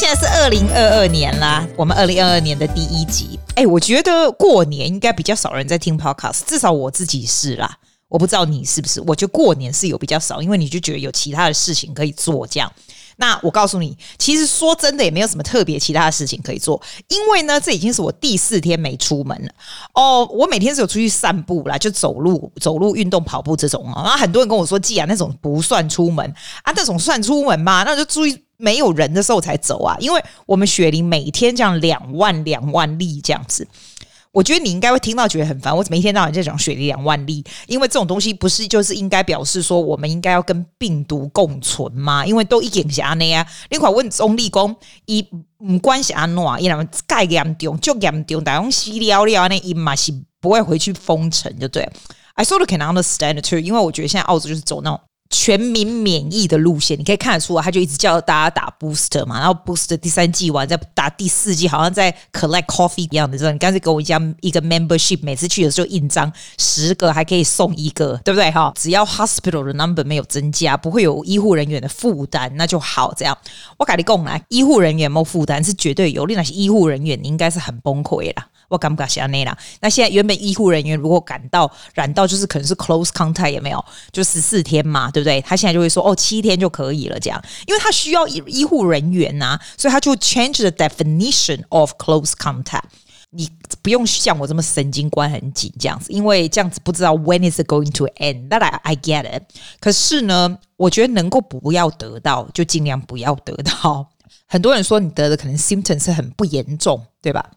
现在是二零二二年啦，我们二零二二年的第一集。哎，我觉得过年应该比较少人在听 podcast，至少我自己是啦。我不知道你是不是？我觉得过年是有比较少，因为你就觉得有其他的事情可以做这样。那我告诉你，其实说真的也没有什么特别其他的事情可以做，因为呢，这已经是我第四天没出门了哦。我每天是有出去散步啦，就走路、走路、运动、跑步这种啊。然后很多人跟我说：“既然那种不算出门啊，那种算出门嘛？那就注意没有人的时候才走啊。”因为我们雪梨每天这样两万两万例这样子。我觉得你应该会听到觉得很烦，我怎么一天到晚在讲雪梨两万例？因为这种东西不是就是应该表示说我们应该要跟病毒共存吗？因为都一点下那样，另外问中立公一唔关系安诺，因为盖严重就严重，但用西聊聊那一嘛是不会回去封城，就对。I sort of can understand too，因为我觉得现在澳洲就是走那种。全民免疫的路线，你可以看得出来，他就一直叫大家打 booster 嘛，然后 booster 第三季完再打第四季，好像在 collect coffee 一样的。这种你干脆给我一家一个 membership，每次去的时候印章，十个还可以送一个，对不对哈？只要 hospital 的 number 没有增加，不会有医护人员的负担，那就好。这样我跟你讲来，医护人员没有负担是绝对有，另外是医护人员，你应该是很崩溃啦。我敢不敢想那啦？那现在原本医护人员如果感到染到，就是可能是 close contact 也没有，就十四天嘛，对不对？他现在就会说哦，七天就可以了，这样，因为他需要医医护人员呐、所以他就 change the definition of close contact。你不用像我这么神经关很紧这样子，因为这样子不知道 when is it going to end。That I I get it。可是呢，我觉得能够不要得到，就尽量不要得到。很多人说你得的可能 symptoms 是很不严重，对吧？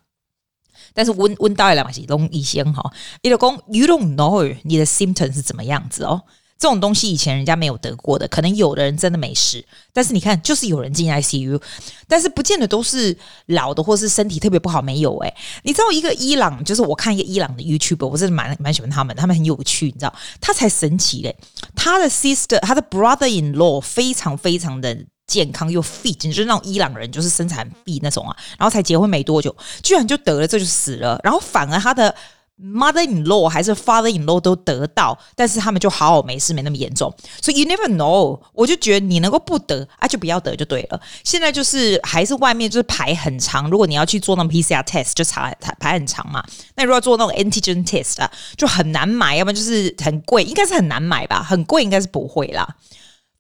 但是温温到来嘛是容易先哈，你老公 you don't know 你的 symptom 是怎么样子哦？这种东西以前人家没有得过的，可能有的人真的没事，但是你看就是有人进 ICU，但是不见得都是老的或是身体特别不好没有诶，你知道一个伊朗，就是我看一个伊朗的 YouTube，我真的蛮蛮喜欢他们，他们很有趣，你知道他才神奇嘞，他的 sister 他的 brother in law 非常非常的。健康又 fit，就是那种伊朗人，就是身材很 fit 那种啊。然后才结婚没多久，居然就得了，这就死了。然后反而他的 mother in law 还是 father in law 都得到，但是他们就好好没事，没那么严重。所以 you never know，我就觉得你能够不得啊，就不要得就对了。现在就是还是外面就是排很长，如果你要去做那种 PCR test，就排排很长嘛。那如果要做那种 antigen test 啊，就很难买，要不然就是很贵，应该是很难买吧？很贵应该是不会啦。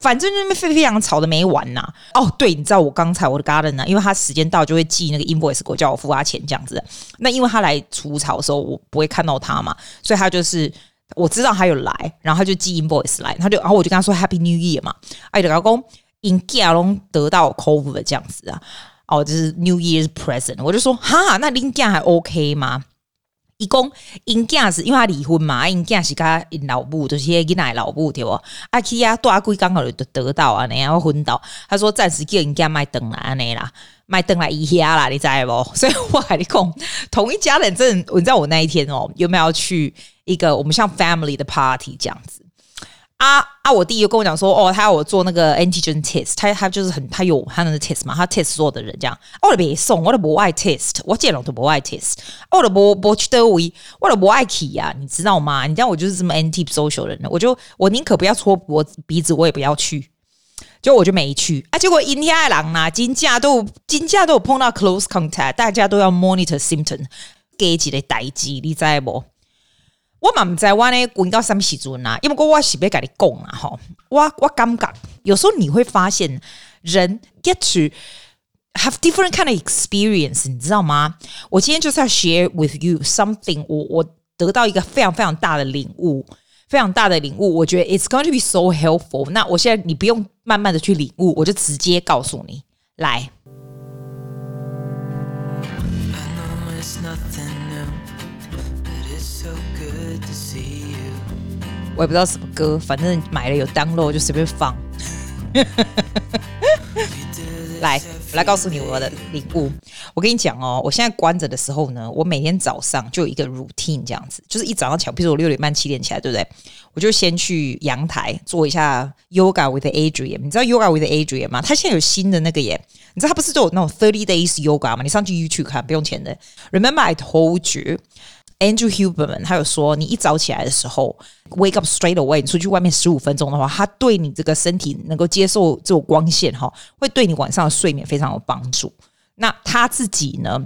反正那边沸沸扬吵的没完呐、哦，对，你知道我刚才我的 garden 呢，因为他时间到就会寄那个 invoice 给我，叫我付他钱这样子。那因为他来除草的时候，我不会看到他嘛，所以他就是我知道他有来，然后他就寄 invoice 来，他就然后我就跟他说 Happy New Year 嘛，哎，老公 in 家龙得到 COVID 这样子啊，哦，这是 New Year's present，我就说哈，那林家还 OK 吗？伊讲因囝是因为他离婚嘛，因囝是甲因老母，就是迄个囡仔老母对无？啊去啊，大贵刚好就得到安尼啊，然后昏倒。他说暂时叫因囝卖等来安尼啦，卖等来伊遐啦，你知无？所以我甲你讲，同一家人真的，你知道我那一天哦，有没有去一个我们像 family 的 party 这样子？啊啊！我弟又跟我讲说，哦，他要我做那个 antigen test，他他就是很他有他那个 test 嘛，他 test 所有的人这样。我都别送，我都不爱 test，我见了都不爱 test，我都不不去得位，我都不爱去呀，你知道吗？你知道我就是这么 anti social 的，我就我宁可不要戳我鼻子，我也不要去，就我就没去啊。结果印第安人呐，金价都金价都有碰到 close contact，大家都要 monitor symptom，给几个代志，你知不？我嘛唔知我呢，滚到什么时阵啊？因为我是要跟你讲啊，哈，我我感觉有时候你会发现人 get to have different kind of experience，你知道吗？我今天就是要 share with you something，我我得到一个非常非常大的领悟，非常大的领悟，我觉得 it's going to be so helpful。那我现在你不用慢慢的去领悟，我就直接告诉你，来。我也不知道什么歌，反正买了有 download 就随便放。来，我来告诉你我的礼物。我跟你讲哦，我现在关着的时候呢，我每天早上就有一个 routine 这样子，就是一早上起来，比如说我六点半、七点起来，对不对？我就先去阳台做一下 yoga with Adrian。你知道 yoga with Adrian 吗？他现在有新的那个耶，你知道他不是都有那种 thirty days yoga 吗？你上去 YouTube 看，不用钱的。Remember I told you。Andrew Huberman 他有说，你一早起来的时候，wake up straight away，你出去外面十五分钟的话，他对你这个身体能够接受这种光线哈，会对你晚上的睡眠非常有帮助。那他自己呢，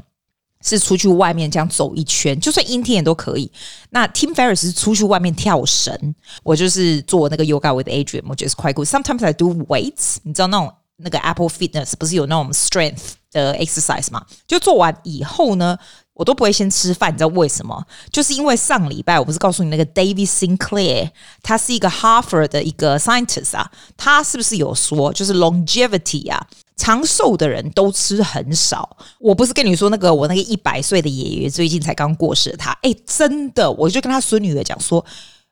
是出去外面这样走一圈，就算阴天也都可以。那 Tim Ferriss 是出去外面跳绳，我就是做那个 Yoga with Adrian，我觉得是 quite good。Sometimes I do weights，你知道那种那个 Apple Fitness 不是有那种 strength 的 exercise 吗？就做完以后呢，我都不会先吃饭，你知道为什么？就是因为上礼拜我不是告诉你那个 David Sinclair，他是一个 Harvard 的一个 scientist 啊，他是不是有说就是 longevity 啊，长寿的人都吃很少。我不是跟你说那个我那个一百岁的爷爷最近才刚过世他，哎，真的，我就跟他孙女儿讲说，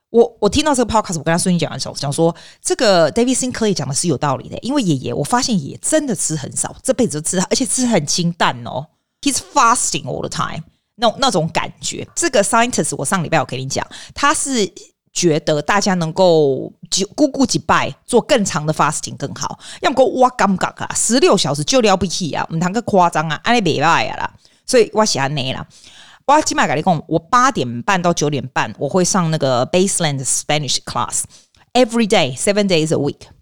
我我听到这个 podcast，我跟他孙女讲的时候讲说，这个 David Sinclair 讲的是有道理的，因为爷爷我发现爷爷真的吃很少，这辈子都吃，而且吃很清淡哦。He's fasting all the time，那种那种感觉。这个 scientist 我上礼拜我跟你讲，他是觉得大家能够就咕咕几拜做更长的 fasting 更好。要么我感觉啊，十六小时就了不起啊，我们谈个夸张啊，安尼没办法啦。所以我喜欢你啦。我今麦跟你讲，我八点半到九点半我会上那个 Baseline Spanish class，every day seven days a week。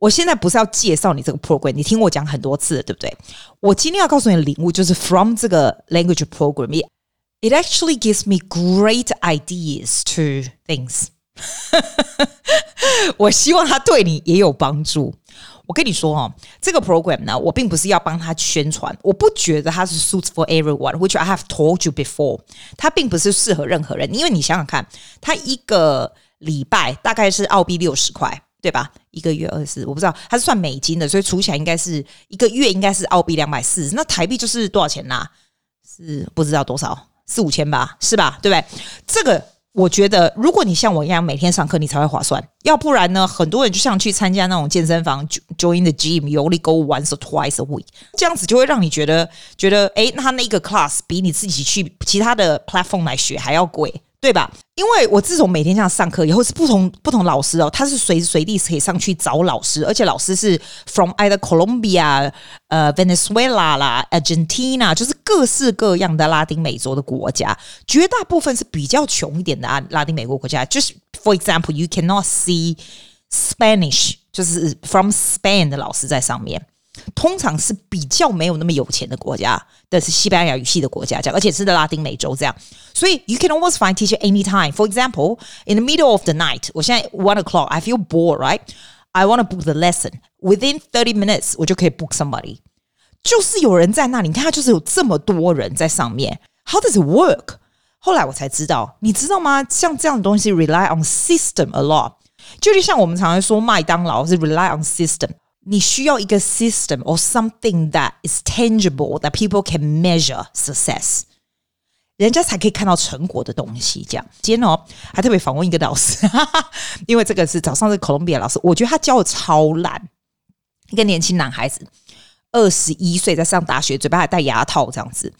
我现在不是要介绍你这个 program，你听我讲很多次，对不对？我今天要告诉你的领悟就是 from 这个 language program，it actually gives me great ideas to things。我希望它对你也有帮助。我跟你说哦，这个 program 呢，我并不是要帮他宣传，我不觉得它是 suits for everyone，which I have told you before。它并不是适合任何人，因为你想想看，它一个礼拜大概是澳币六十块。对吧？一个月二十四，我不知道，它是算美金的，所以除起来应该是一个月应该是澳币两百四，那台币就是多少钱呐？是不知道多少，四五千吧，是吧？对不对？这个我觉得，如果你像我一样每天上课，你才会划算。要不然呢，很多人就像去参加那种健身房，join the gym，you only go once or twice a week，这样子就会让你觉得觉得，诶，那他那个 class 比你自己去其他的 platform 来学还要贵。对吧？因为我自从每天这样上课以后，是不同不同老师哦，他是随时随地可以上去找老师，而且老师是 from either Colombia、呃 Venezuela 啦、Argentina，就是各式各样的拉丁美洲的国家，绝大部分是比较穷一点的啊，拉丁美国国家。就是 for example, you cannot see Spanish，就是 from Spain 的老师在上面。通常是比较没有那么有钱的国家，的是西班牙语系的国家这样，而且是在拉丁美洲这样，所以 you can almost find teacher anytime. For example, in the middle of the night，我现在 one o'clock, I feel bored, right? I want to book the lesson. Within thirty minutes，我就可以 book somebody。就是有人在那里，你看他就是有这么多人在上面。How does it work？后来我才知道，你知道吗？像这样的东西 rely on system a lot，就像我们常常说麦当劳是 rely on system。 你需要一个 system or something that is tangible that people can measure success，人家才可以看到成果的东西。这样，今天哦，还特别访问一个老师，哈哈，因为这个是早上是 Columbia 老师，我觉得他教的超烂。一个年轻男孩子，二十一岁，在上大学，嘴巴还戴牙套，这样子。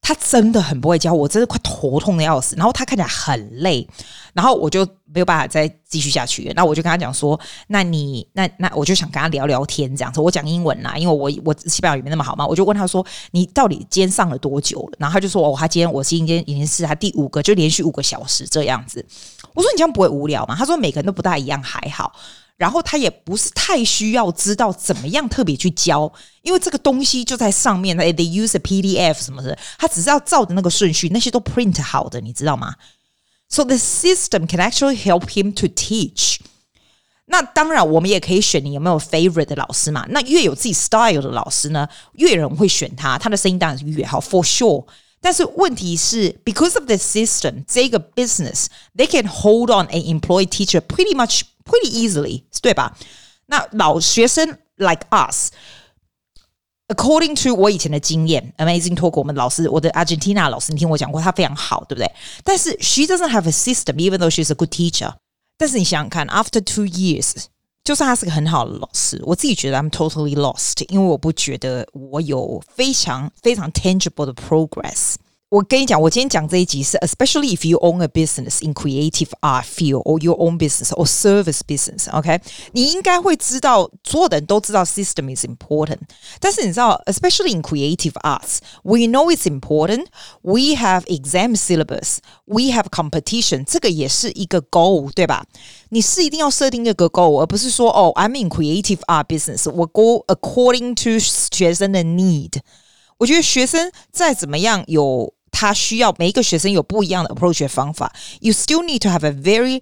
他真的很不会教，我真的快头痛的要死。然后他看起来很累，然后我就没有办法再继续下去。那我就跟他讲说：“那你那那我就想跟他聊聊天这样子。”我讲英文啦，因为我我西班牙语没那么好嘛。我就问他说：“你到底今天上了多久了？”然后他就说：“哦，他今天我今天已经是他第五个，就连续五个小时这样子。”我说：“你这样不会无聊吗？”他说：“每个人都不大一样，还好。”然后他也不是太需要知道怎么样特别去教，因为这个东西就在上面。They use a PDF 什么的，他只是要照着那个顺序，那些都 print 好的，你知道吗？So the system can actually help him to teach。那当然，我们也可以选你有没有 favorite 的老师嘛？那越有自己 style 的老师呢，越人会选他，他的声音当然是越好，for sure。但是问题是，because of the system，这个 business，they can hold on an employed teacher pretty much。 Pretty easily，对吧？那老学生 like us，according to 我以前的经验，Amazing Talk 我们老师，我的 Argentina 老师，你听我讲过，他非常好，对不对？但是 she doesn't have a system，even though she's a good teacher。但是你想想看，after two years，就算他是个很好的老师，我自己觉得 I'm totally lost，因为我不觉得我有非常非常 tangible 的 progress。 我跟你讲，我今天讲这一集是，especially if you own a business in creative art field or your own business or service business，OK？你应该会知道，所有的人都知道 system is important。但是你知道，especially in creative arts，we know it's important。We have exam syllabus，we have competition，这个也是一个 goal，对吧？你是一定要设定一个 goal，而不是说哦，I'm in creative art business，我 go according to 学生的 need。我觉得学生再怎么样有。 他需要每一个学生有不一样的 approach 的方法。You still need to have a very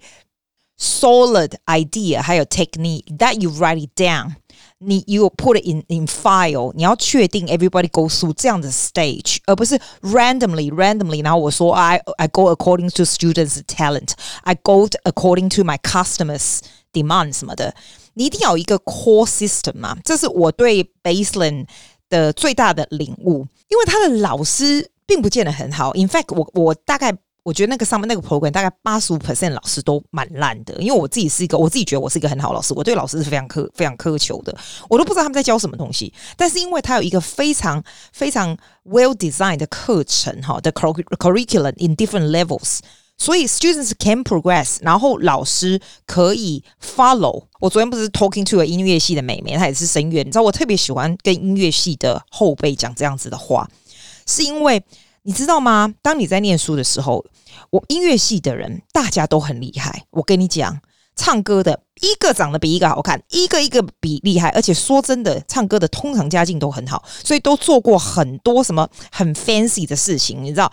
solid idea，还有 technique that you write it down。你 you put it in in file。你要确定 everybody goes through 这样的 stage，而不是 randomly randomly。然后我说 I I go according to students' talent，I go according to my customers' demand 什么的。你一定要有一个 core system 嘛，这是我对 Baseline 的最大的领悟，因为他的老师。 并不见得很好。In fact，我我大概我觉得那个上面那个 program 大概八十五 percent 老师都蛮烂的。因为我自己是一个，我自己觉得我是一个很好老师，我对老师是非常苛非常苛求的。我都不知道他们在教什么东西。但是因为他有一个非常非常 well designed 的课程哈的 curriculum in different levels，所以 students can progress，然后老师可以 follow。我昨天不是 talking to a 音乐系的妹妹，她也是声乐，你知道我特别喜欢跟音乐系的后辈讲这样子的话。是因为你知道吗？当你在念书的时候，我音乐系的人大家都很厉害。我跟你讲，唱歌的一个长得比一个好看，一个一个比厉害。而且说真的，唱歌的通常家境都很好，所以都做过很多什么很 fancy 的事情，你知道？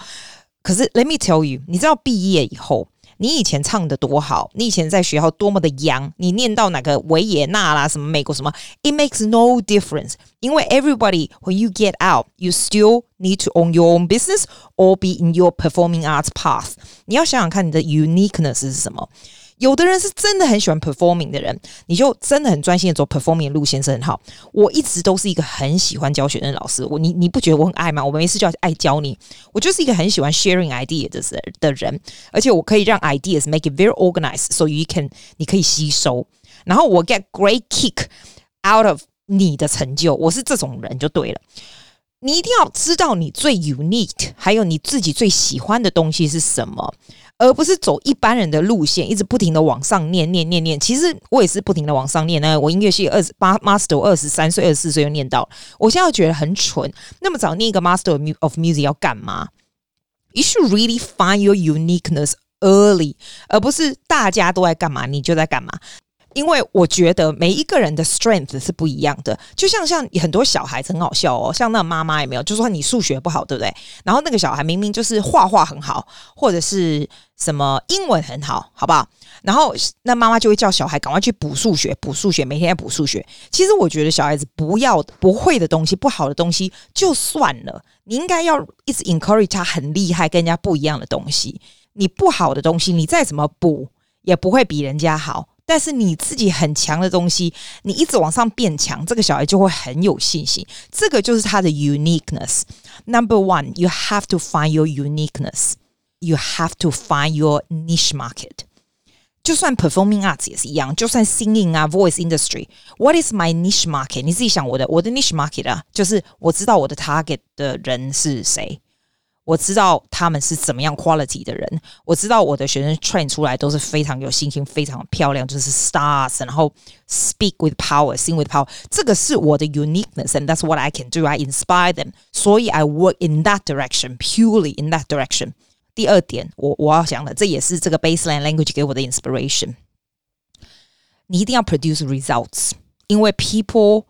可是 Let me tell you，你知道毕业以后。你以前唱的多好，你以前在学校多么的洋，你念到哪个维也纳啦，什么美国什么，it makes no difference，因为 everybody when you get out, you still need to own your own business or be in your performing arts path。你要想想看，你的 uniqueness 是什么。有的人是真的很喜欢 performing 的人，你就真的很专心的走 performing 的路线是很好。我一直都是一个很喜欢教学生老师，我你你不觉得我很爱吗？我没事就要爱教你，我就是一个很喜欢 sharing idea 的的人，而且我可以让 ideas make it very organized，so you can 你可以吸收，然后我 get great kick out of 你的成就，我是这种人就对了。你一定要知道你最 unique，还有你自己最喜欢的东西是什么。而不是走一般人的路线，一直不停的往上念念念念。其实我也是不停的往上念呢。我音乐系二十八 master，二十三岁、二十四岁就念到，我现在觉得很蠢。那么早念一个 master of music 要干嘛？You should really find your uniqueness early，而不是大家都在干嘛，你就在干嘛。因为我觉得每一个人的 strength 是不一样的，就像像很多小孩子很好笑哦，像那妈妈有没有？就说你数学不好，对不对？然后那个小孩明明就是画画很好，或者是什么英文很好，好不好？然后那妈妈就会叫小孩赶快去补数学，补数学，每天在补数学。其实我觉得小孩子不要不会的东西，不好的东西就算了，你应该要一直 encourage 他很厉害，跟人家不一样的东西。你不好的东西，你再怎么补也不会比人家好。但是你自己很强的东西，你一直往上变强，这个小孩就会很有信心。这个就是他的 uniqueness。Number one, you have to find your uniqueness. You have to find your niche market. 就算 performing arts 也是一样，就算 singing 啊，voice industry。What is my niche market？你自己想我的，我的 niche market 啊，就是我知道我的 target 的人是谁。我知道他们是怎么样 quality 的人，我知道我的学生 train 出来都是非常有信心、非常漂亮，就是 stars，然后 speak with power，sing with power，这个是我的 uniqueness，and that's what I can do，I inspire them，所以 I work in that direction，purely in that direction。第二点，我我要讲的，这也是这个 baseline language 给我的 inspiration，你一定要 produce results，因为 people。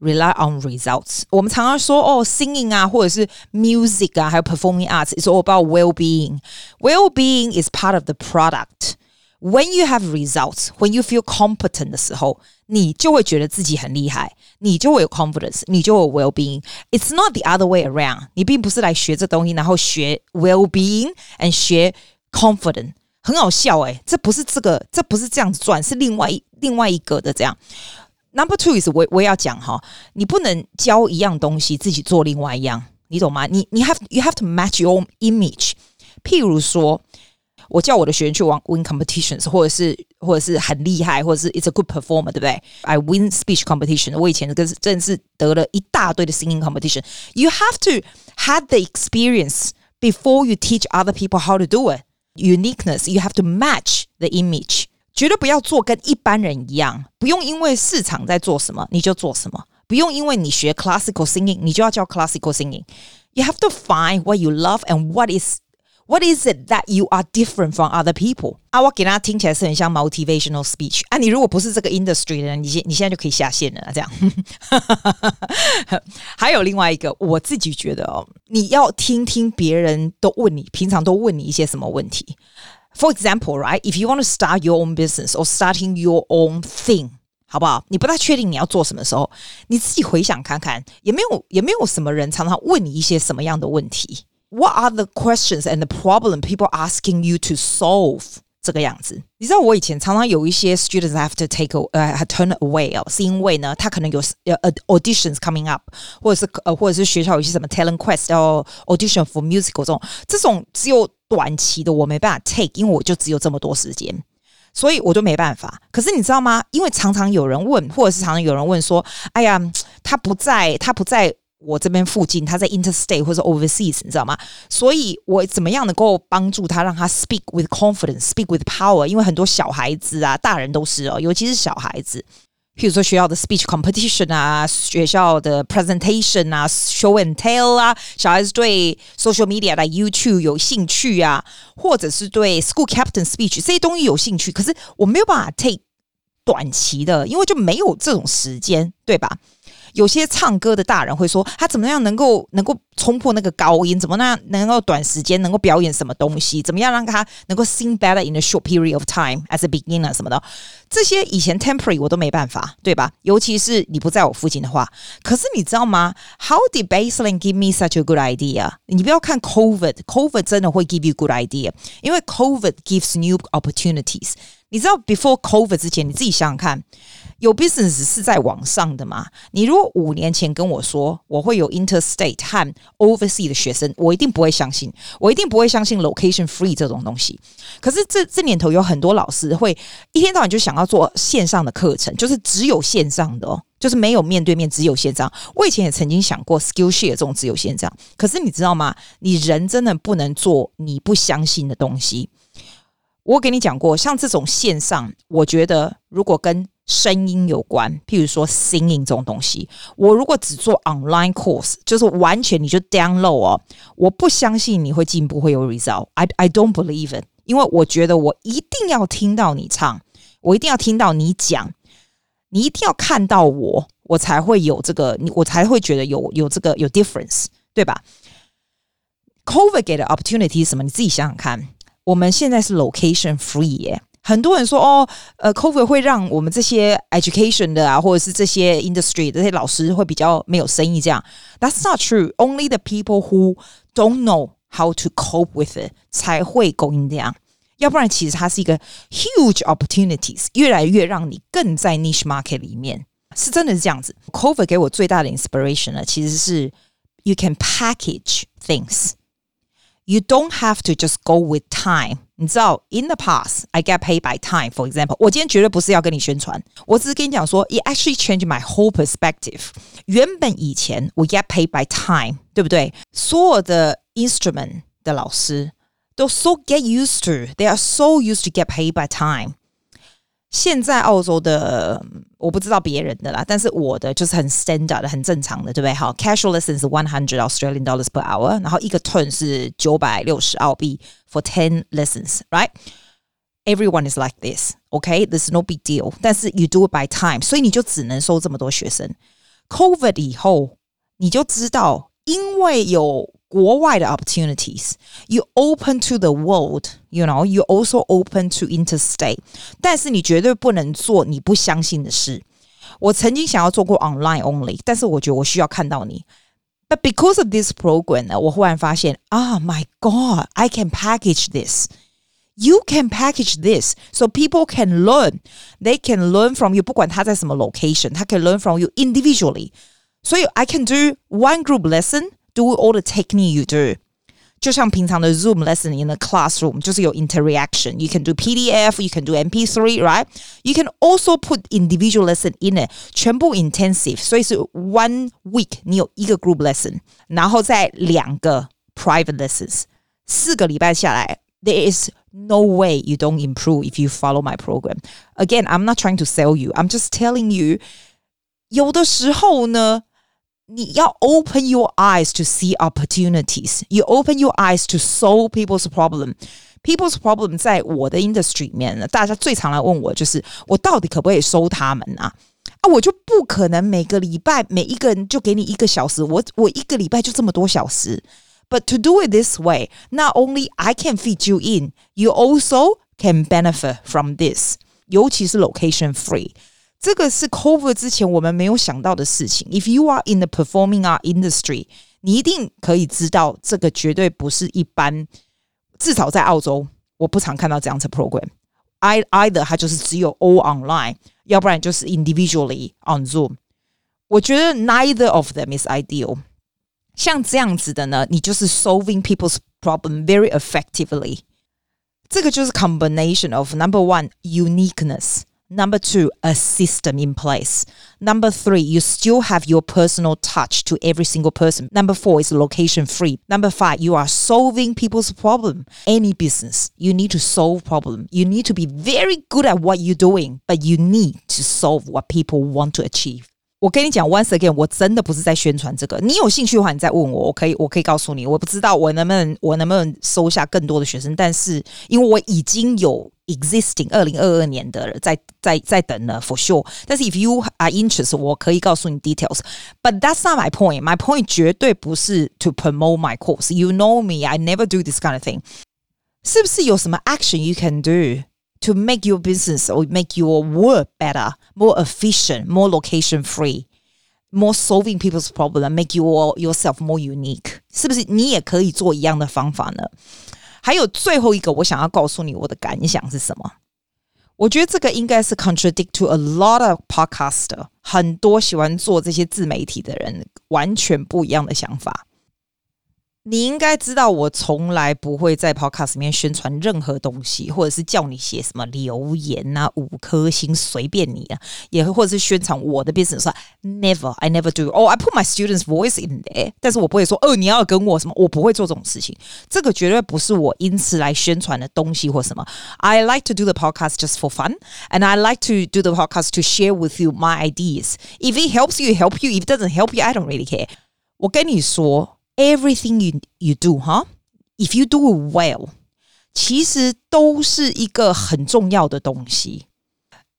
Rely on results。我们常常说哦，singing 啊，或者是 music 啊，还有 performing arts，it's all about well-being. Well-being is part of the product. When you have results, when you feel competent 的时候，你就会觉得自己很厉害，你就会有 confidence，你就有 well-being. It's not the other way around. 你并不是来学这东西，然后学 well-being and 学 confident。很好笑诶，这不是这个，这不是这样子转，是另外一另外一个的这样。 Number two is 我我也要讲哈，你不能教一样东西自己做另外一样，你懂吗？你你 have you have to match your own image。譬如说，我叫我的学员去玩 win competitions，或者是或者是很厉害，或者是 it's a good performer，对不对？I win speech competition。我以前跟真的是得了一大堆的 singing competition。You have to have the experience before you teach other people how to do it. Uniqueness, you have to match the image. 绝对不要做跟一般人一样，不用因为市场在做什么你就做什么，不用因为你学 classical singing 你就要教 classical singing。You have to find what you love and what is what is it that you are different from other people。啊，我给大家听起来是很像 motivational speech。啊，你如果不是这个 industry 的人，你现你现在就可以下线了。这样，还有另外一个，我自己觉得哦，你要听听别人都问你，平常都问你一些什么问题。For example, right? If you want to start your own business or starting your own thing. 好不好？你不太确定你要做什么时候，你自己回想看看，也没有也没有什么人常常问你一些什么样的问题。What are the questions and the problem people asking you to solve？这个样子，你知道我以前常常有一些 students have to take a, 呃 turn away 哦，是因为呢，他可能有呃 auditions coming up，或者是呃或者是学校有一些什么 talent quest 要 audition for musical 这种这种只有 短期的我没办法 take，因为我就只有这么多时间。所以我就没办法。可是你知道吗？因为常常有人问，或者是常常有人问说：“哎呀，他不在，他不在我这边附近，他在 interstate 或者 overseas，你知道吗？”所以我怎么样能够帮助他，让他 speak with confidence，speak with power？因为很多小孩子啊，大人都是哦，尤其是小孩子。譬如说学校的 speech competition 啊，学校的 presentation 啊，show and tell 啊，小孩子对 social media 的 YouTube 有兴趣啊，或者是对 school captain speech 这些东西有兴趣，可是我没有办法 take 短期的，因为就没有这种时间，对吧？有些唱歌的大人会说，他怎么样能够能够冲破那个高音？怎么样能够短时间能够表演什么东西？怎么样让他能够 sing better in a short period of time as a beginner 什么的？这些以前 temporary 我都没办法，对吧？尤其是你不在我附近的话。可是你知道吗？How did Baseline give me such a good idea？你不要看 COVID，COVID 真的会 give you good idea，因为 COVID gives new opportunities。你知道 before COVID 之前，你自己想想看。有 business 是在网上的吗？你如果五年前跟我说我会有 interstate 和 overseas 的学生，我一定不会相信，我一定不会相信 location free 这种东西。可是这这年头有很多老师会一天到晚就想要做线上的课程，就是只有线上的哦，就是没有面对面，只有线上。我以前也曾经想过 Skillshare 这种只有线上，可是你知道吗？你人真的不能做你不相信的东西。我跟你讲过，像这种线上，我觉得如果跟声音有关，譬如说 singing 这种东西，我如果只做 online course，就是完全你就 download 哦，我不相信你会进步，会有 result。I I don't believe it，因为我觉得我一定要听到你唱，我一定要听到你讲，你一定要看到我，我才会有这个，我才会觉得有有这个有 difference，对吧？COVID 给的 opportunity 是什么？你自己想想看。我们现在是 location free 耶，很多人说哦，呃，COVID 会让我们这些 education 的啊，或者是这些 industry 这些老师会比较没有生意。这样，That's not true. Only the people who don't know how to cope with it 才会 go in 这样。要不然，其实它是一个 huge opportunities，越来越让你更在 niche market 里面，是真的是这样子。COVID 给我最大的 inspiration 呢，其实是 you can package things。 You don't have to just go with time。你知道，in the past, I get paid by time. For example，我今天绝对不是要跟你宣传，我只是跟你讲说，it actually changed my whole perspective。原本以前我 get paid by time，对不对？所有的 instrument 的老师都 so get used to, they are so used to get paid by time。 现在澳洲的我不知道别人的啦，但是我的就是很 standard 的，很正常的，对不对？好，casual lessons 是 one hundred Australian dollars per hour，然后一个 turn 是九百六十澳币 for ten lessons，right？Everyone is like this，OK？This is no big deal，但是 you do it by time，所以你就只能收这么多学生。COVID 以后你就知道，因为有。 国外的 opportunities，you open to the world，you know，you also open to interstate。但是你绝对不能做你不相信的事。我曾经想要做过 online only，但是我觉得我需要看到你。But because of this program 呢，我忽然发现啊，My God，I can package this。You can package this so people can learn. They can learn from you。不管他在什么 location，他可以 learn from you individually。所以 I can do one group lesson。 Do all the technique you do，就像平常的 Zoom lesson in the classroom，就是有 interaction。You can do PDF，you can do MP3，right？You can also put individual lesson in it，全部 intensive，所以是 one week 你有一个 group lesson，然后再两个 private lessons。 四个礼拜下来，there is no way you don't improve if you follow my program. Again, I'm not trying to sell you. I'm just telling you，有的时候呢， 你要 open your eyes to see opportunities. You open your eyes to solve people's problem. People's problem 在我的 industry 里面呢，大家最常来问我就是，我到底可不可以收他们啊？啊，我就不可能每个礼拜每一个人就给你一个小时，我我一个礼拜就这么多小时。But to do it this way, not only I can fit you in, you also can benefit from this. 尤其是 location free， 这个是 COVID 之前我们没有想到的事情。If you are in the performing art industry，你一定可以知道，这个绝对不是一般。至少在澳洲，我不常看到这样子 program。I either 它就是只有 all online，要不然就是 individually on Zoom。我觉得 neither of them is ideal。像这样子的呢，你就是 solving people's problem very effectively。这个就是 combination of number one uniqueness。 Number two, a system in place. Number three, you still have your personal touch to every single person. Number four is location free. Number five, you are solving people's problem. Any business, you need to solve problem. You need to be very good at what you're doing, but you need to solve what people want to achieve. 我跟你讲，once again，我真的不是在宣传这个。你有兴趣的话，你再问我，我可以，我可以告诉你。我不知道我能不能，我能不能收下更多的学生，但是因为我已经有 existing 二零二二年的在在在等了，for sure。但是 if you are interested，我可以告诉你 details。But that's not my point. My point 绝对不是 to promote my course. You know me, I never do this kind of thing。是不是有什么 action you can do？to make your business or make your work better, more efficient, more location free, more solving people's problem, and make your yourself more unique，是不是你也可以做一样的方法呢？ 还有最后一个，我想要告诉你我的感想是什么？我觉得这个应该是 contradict to a lot of podcaster，很多喜欢做这些自媒体的人完全不一样的想法。你应该知道，我从来不会在 podcast 里面宣传任何东西，或者是叫你写什么留言啊，五颗星随便你啊，也或者是宣传我的 business。Never, I never do. Oh, I put my students' voice in there，但是我不会说，哦，你要跟我什么，我不会做这种事情。这个绝对不是我因此来宣传的东西或什么。I like to do the podcast just for fun, and I like to do the podcast to share with you my ideas. If it helps you, help you. If doesn't help you, I don't really care. 我跟你说。Everything you you do, huh? If you do it well，其实都是一个很重要的东西。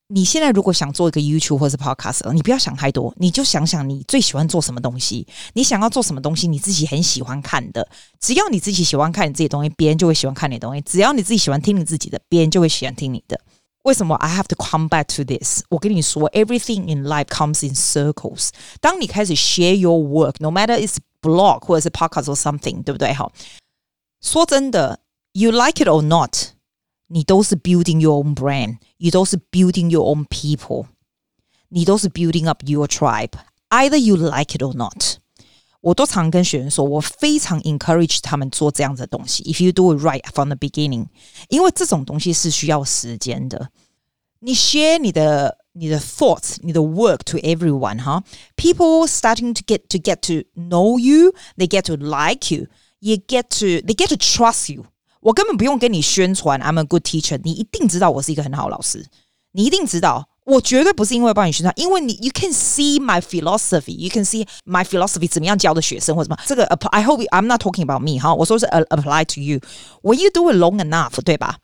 你现在如果想做一个 YouTube 或者是 Podcast，你不要想太多，你就想想你最喜欢做什么东西，你想要做什么东西，你自己很喜欢看的。只要你自己喜欢看你自己的东西，别人就会喜欢看你的东西。只要你自己喜欢听你自己的，别人就会喜欢听你的。为什么 I have to come back to this？我跟你说，Everything in life comes in circles。当你开始 share your work，no matter it's blog 或者是 podcast or something，对不对？好，说真的，you like it or not，你都是 building your own brand，你都是 building your own people，你都是 building up your tribe。Either you like it or not，我都常跟学生说，我非常 encourage 他们做这样子的东西。If you do it right from the beginning，因为这种东西是需要时间的。你 share 你的。 你的 thoughts，你的 work to everyone 哈，people starting to get to get to know you，they get to like you，you get to they get to trust you。我根本不用跟你宣传，I'm a good teacher，你一定知道我是一个很好老师，你一定知道，我绝对不是因为帮你宣传，因为你 you can see my philosophy，you can see my philosophy 怎么样教的学生或者什么，这个 I hope I'm not talking about me 哈，我说是 apply to you。When you do it long enough，对吧？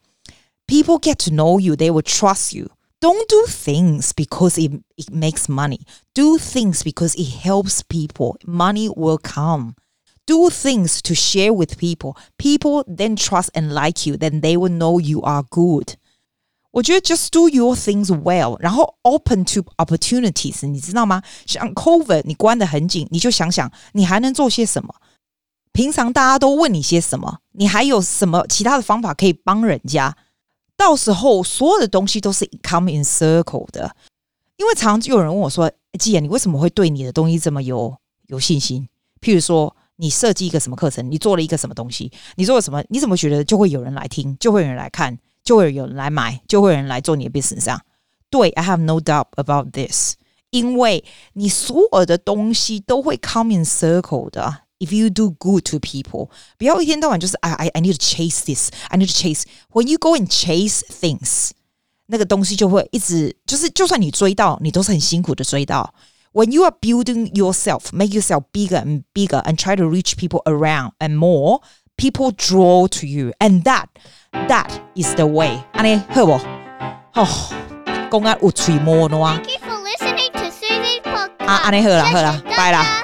People get to know you，they will trust you。 Don't do things because it, it makes money. Do things because it helps people. Money will come. Do things to share with people. People then trust and like you. Then they will know you are good. 我觉得 just do your things well，然后 open to opportunities，你知道吗？像 COVID，你关得很紧，你就想想你还能做些什么？平常大家都问你些什么？你还有什么其他的方法可以帮人家？ 到时候所有的东西都是 come in circle 的，因为常常就有人问我说：“既然你为什么会对你的东西这么有有信心？譬如说，你设计一个什么课程，你做了一个什么东西，你做了什么？你怎么觉得就会有人来听，就会有人来看，就会有人来买，就会有人来做你的 business 上？对，I have no doubt about this，因为你所有的东西都会 come in circle 的。if you do good to people，不要一天到晚就是 I I I need to chase this，I need to chase。When you go and chase things，那个东西就会一直就是，就算你追到，你都是很辛苦的追到。When you are building yourself, make yourself bigger and bigger, and try to reach people around and more, people draw to you, and that that is the way。安尼好不？哦，讲啊有嘴毛喏。Thank you for listening to Susie's podcast. 啊，安尼好啦，好啦，拜啦